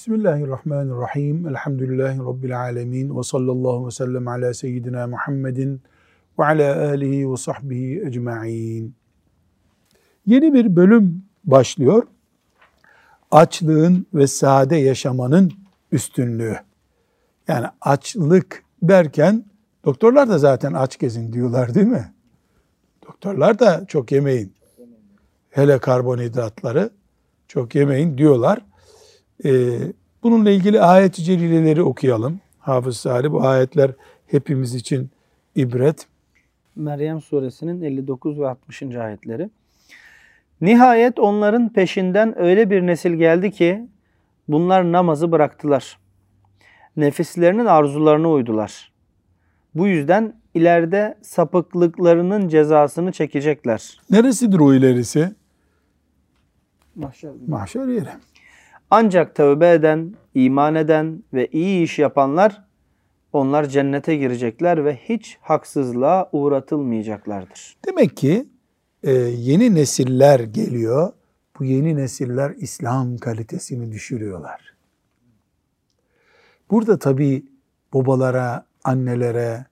Bismillahirrahmanirrahim. Elhamdülillahi Rabbil alemin. Ve sallallahu ve sellem ala seyyidina Muhammedin ve ala alihi ve sahbihi ecma'in. Yeni bir bölüm başlıyor. Açlığın ve sade yaşamanın üstünlüğü. Yani açlık derken doktorlar da zaten aç gezin diyorlar değil mi? Doktorlar da çok yemeyin. Hele karbonhidratları çok yemeyin diyorlar. Ee, bununla ilgili ayet-i celileleri okuyalım. Hafız Salih bu ayetler hepimiz için ibret. Meryem suresinin 59 ve 60. ayetleri. Nihayet onların peşinden öyle bir nesil geldi ki bunlar namazı bıraktılar. Nefislerinin arzularına uydular. Bu yüzden ileride sapıklıklarının cezasını çekecekler. Neresidir o ilerisi? Mahşer. Mahşer yeri. Ancak tövbe eden, iman eden ve iyi iş yapanlar onlar cennete girecekler ve hiç haksızlığa uğratılmayacaklardır. Demek ki e, yeni nesiller geliyor. Bu yeni nesiller İslam kalitesini düşürüyorlar. Burada tabii babalara, annelere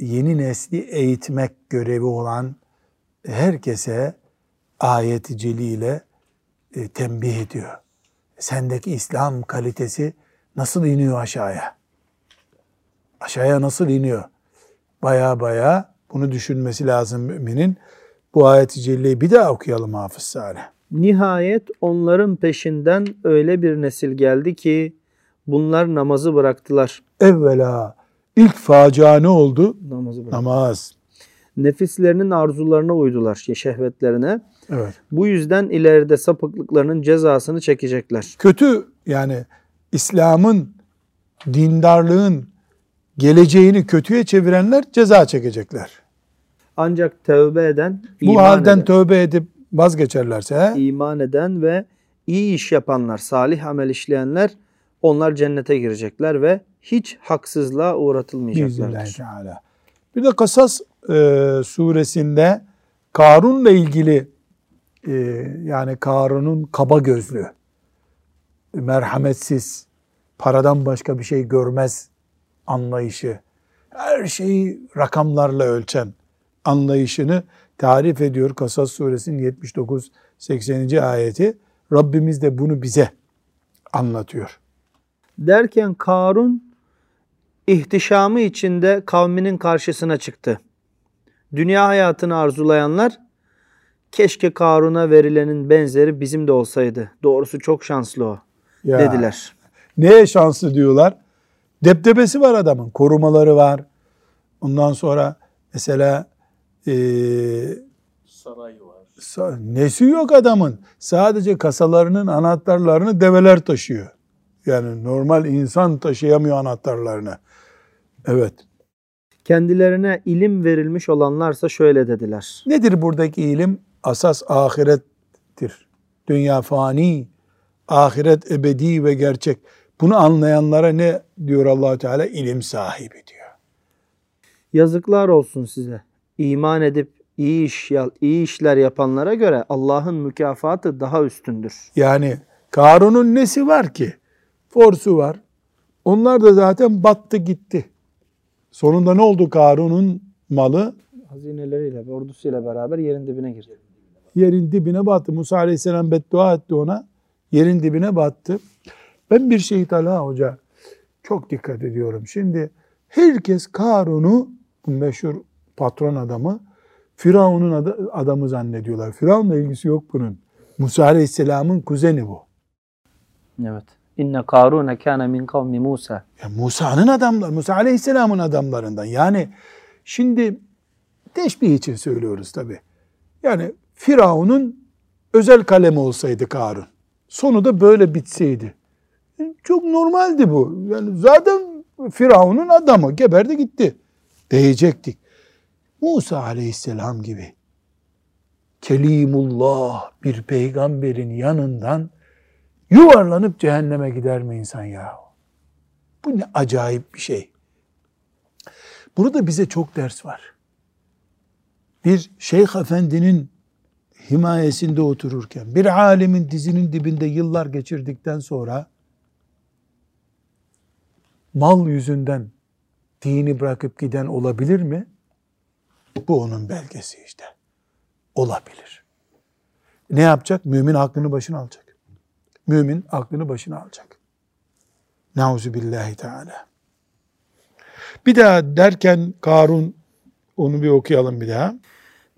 yeni nesli eğitmek görevi olan herkese ayet-i celile e, tembih ediyor. Sendeki İslam kalitesi nasıl iniyor aşağıya? Aşağıya nasıl iniyor? Baya baya bunu düşünmesi lazım müminin. Bu ayet-i celleyi bir daha okuyalım Hafız Salih. Nihayet onların peşinden öyle bir nesil geldi ki bunlar namazı bıraktılar. Evvela ilk facia ne oldu? Namazı bıraktılar. Namaz. Nefislerinin arzularına uydular, şehvetlerine. Evet. Bu yüzden ileride sapıklıklarının cezasını çekecekler. Kötü yani İslam'ın, dindarlığın geleceğini kötüye çevirenler ceza çekecekler. Ancak tövbe eden, Bu halden eden, tövbe edip vazgeçerlerse he? iman eden ve iyi iş yapanlar, salih amel işleyenler onlar cennete girecekler ve hiç haksızlığa uğratılmayacaklardır. Bir de Kasas e, suresinde Karun'la ilgili e, yani Karun'un kaba gözlü, merhametsiz, paradan başka bir şey görmez anlayışı, her şeyi rakamlarla ölçen anlayışını tarif ediyor Kasas suresinin 79-80. ayeti. Rabbimiz de bunu bize anlatıyor. Derken Karun ihtişamı içinde kavminin karşısına çıktı. Dünya hayatını arzulayanlar keşke Karun'a verilenin benzeri bizim de olsaydı. Doğrusu çok şanslı o Ya, dediler. Neye şanslı diyorlar? Deptebesi var adamın, korumaları var. Ondan sonra mesela eee sarayı var. sa- nesi yok adamın. Sadece kasalarının anahtarlarını develer taşıyor. Yani normal insan taşıyamıyor anahtarlarını. Evet. Kendilerine ilim verilmiş olanlarsa şöyle dediler. Nedir buradaki ilim? Asas ahirettir. Dünya fani, ahiret ebedi ve gerçek. Bunu anlayanlara ne diyor allah Teala? İlim sahibi diyor. Yazıklar olsun size. İman edip iyi iş iyi işler yapanlara göre Allah'ın mükafatı daha üstündür. Yani Karun'un nesi var ki? Forsu var. Onlar da zaten battı gitti. Sonunda ne oldu Karun'un malı? Hazineleriyle ordusuyla beraber yerin dibine girdi. Yerin dibine battı. Musa Aleyhisselam beddua etti ona. Yerin dibine battı. Ben bir şey Talha Hoca çok dikkat ediyorum. Şimdi herkes Karun'u bu meşhur patron adamı Firavun'un adamı zannediyorlar. Firavun'la ilgisi yok bunun. Musa Aleyhisselam'ın kuzeni bu. Evet. İnne Karun kana min kavmi Musa. Ya Musa'nın adamları, Musa Aleyhisselam'ın adamlarından. Yani şimdi teşbih için söylüyoruz tabi. Yani Firavun'un özel kalemi olsaydı Karun. Sonu da böyle bitseydi. E, Çok normaldi bu. Yani zaten Firavun'un adamı geberdi gitti. Diyecektik. Musa Aleyhisselam gibi Kelimullah bir peygamberin yanından yuvarlanıp cehenneme gider mi insan ya? Bu ne acayip bir şey. Burada bize çok ders var. Bir şeyh efendinin himayesinde otururken, bir alimin dizinin dibinde yıllar geçirdikten sonra mal yüzünden dini bırakıp giden olabilir mi? Bu onun belgesi işte. Olabilir. Ne yapacak? Mümin aklını başına alacak. Mümin aklını başına alacak. Nauzu billahi teala. Bir daha derken Karun onu bir okuyalım bir daha.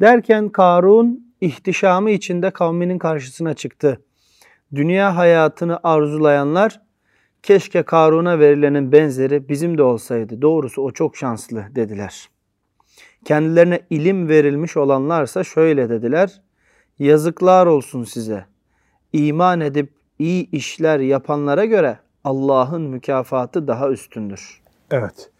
Derken Karun ihtişamı içinde kavminin karşısına çıktı. Dünya hayatını arzulayanlar keşke Karun'a verilenin benzeri bizim de olsaydı. Doğrusu o çok şanslı dediler. Kendilerine ilim verilmiş olanlarsa şöyle dediler. Yazıklar olsun size. İman edip iyi işler yapanlara göre Allah'ın mükafatı daha üstündür. Evet.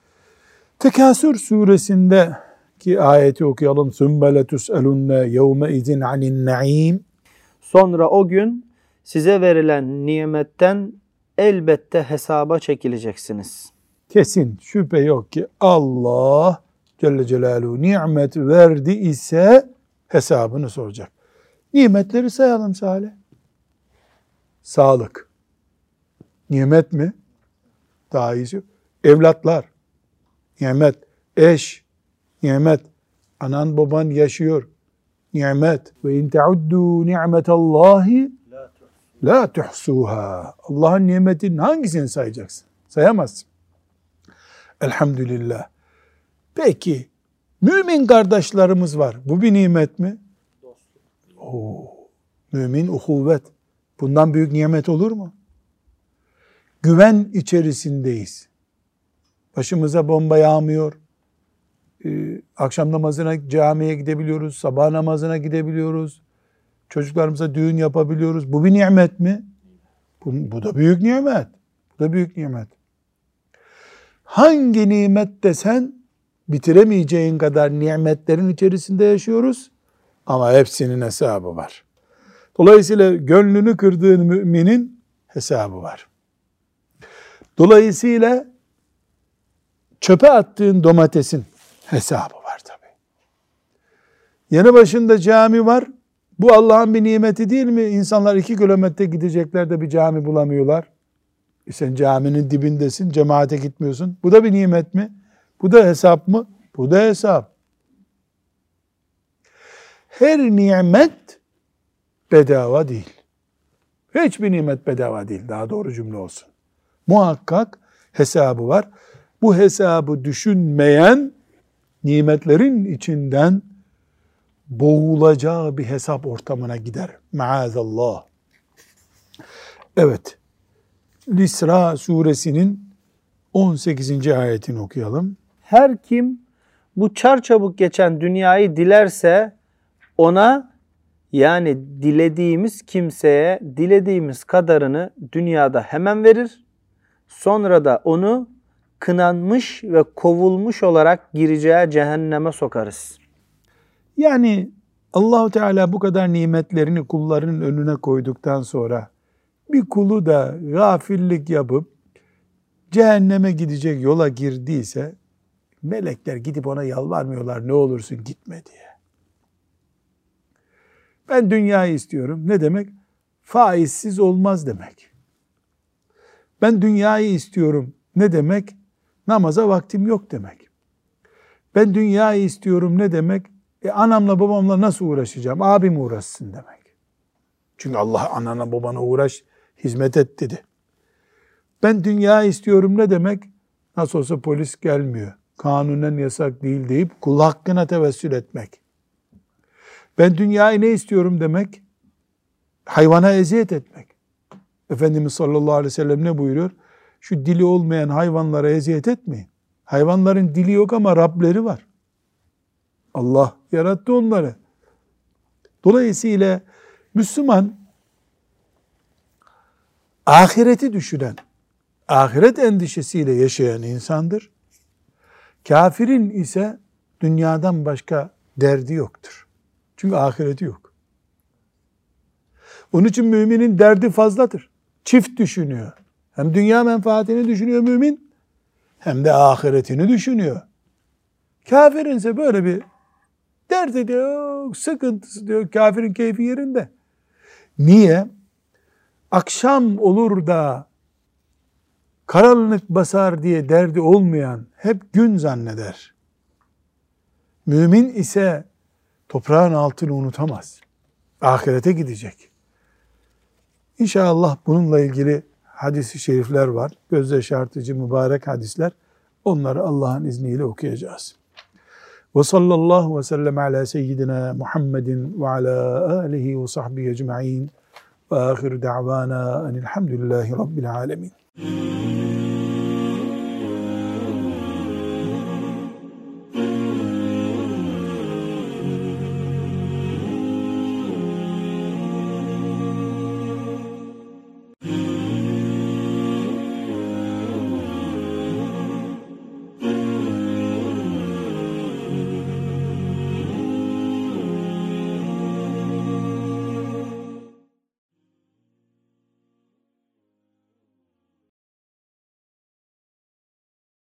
Tekasür suresinde ki ayeti okuyalım. ثُمَّ لَتُسْأَلُنَّ يَوْمَ اِذٍ عَنِ النَّعِيمِ Sonra o gün size verilen nimetten elbette hesaba çekileceksiniz. Kesin şüphe yok ki Allah Celle Celaluhu nimet verdi ise hesabını soracak. Nimetleri sayalım Salih. Sağlık. Nimet mi? Daha iyisi. Evlatlar. Nimet. Eş. Nimet. Anan baban yaşıyor. Nimet. Ve in teuddu ni'metallahi la tuhsuha. Allah'ın nimetinin hangisini sayacaksın? Sayamazsın. Elhamdülillah. Peki mümin kardeşlerimiz var. Bu bir nimet mi? Oo, mümin uhuvvet. Bundan büyük nimet olur mu? Güven içerisindeyiz. Başımıza bomba yağmıyor. Ee, akşam namazına camiye gidebiliyoruz. Sabah namazına gidebiliyoruz. Çocuklarımıza düğün yapabiliyoruz. Bu bir nimet mi? Bu, bu da büyük nimet. Bu da büyük nimet. Hangi nimet desen bitiremeyeceğin kadar nimetlerin içerisinde yaşıyoruz. Ama hepsinin hesabı var. Dolayısıyla gönlünü kırdığın müminin hesabı var. Dolayısıyla çöpe attığın domatesin hesabı var tabi. Yanı başında cami var. Bu Allah'ın bir nimeti değil mi? İnsanlar iki kilometre gidecekler de bir cami bulamıyorlar. E sen caminin dibindesin, cemaate gitmiyorsun. Bu da bir nimet mi? Bu da hesap mı? Bu da hesap. Her nimet bedava değil. Hiçbir nimet bedava değil. Daha doğru cümle olsun. Muhakkak hesabı var. Bu hesabı düşünmeyen nimetlerin içinden boğulacağı bir hesap ortamına gider. Maazallah. Evet. İsra suresinin 18. ayetini okuyalım. Her kim bu çarçabuk geçen dünyayı dilerse ona yani dilediğimiz kimseye dilediğimiz kadarını dünyada hemen verir. Sonra da onu kınanmış ve kovulmuş olarak gireceği cehenneme sokarız. Yani Allahu Teala bu kadar nimetlerini kulların önüne koyduktan sonra bir kulu da gafillik yapıp cehenneme gidecek yola girdiyse melekler gidip ona yalvarmıyorlar ne olursun gitme diye. Ben dünyayı istiyorum. Ne demek? Faizsiz olmaz demek. Ben dünyayı istiyorum. Ne demek? Namaza vaktim yok demek. Ben dünyayı istiyorum ne demek? E anamla babamla nasıl uğraşacağım? Abim uğraşsın demek. Çünkü Allah anana babana uğraş, hizmet et dedi. Ben dünya istiyorum ne demek? Nasıl olsa polis gelmiyor. Kanunen yasak değil deyip kul hakkına tevessül etmek. Ben dünyayı ne istiyorum demek? Hayvana eziyet etmek. Efendimiz sallallahu aleyhi ve sellem ne buyuruyor? Şu dili olmayan hayvanlara eziyet etmeyin. Hayvanların dili yok ama Rableri var. Allah yarattı onları. Dolayısıyla Müslüman ahireti düşünen, ahiret endişesiyle yaşayan insandır. Kafirin ise dünyadan başka derdi yoktur. Çünkü ahireti yok. Onun için müminin derdi fazladır. Çift düşünüyor. Hem dünya menfaatini düşünüyor mümin, hem de ahiretini düşünüyor. Kafirin ise böyle bir derdi diyor, sıkıntısı diyor, kafirin keyfi yerinde. Niye? Akşam olur da karanlık basar diye derdi olmayan hep gün zanneder. Mümin ise toprağın altını unutamaz. Ahirete gidecek. İnşallah bununla ilgili hadis-i şerifler var. Gözde şartıcı mübarek hadisler. Onları Allah'ın izniyle okuyacağız. Ve sallallahu ve sellem ala seyyidina Muhammedin ve ala alihi ve sahbihi ecma'in. Ve ahir da'vana enilhamdülillahi rabbil alemin.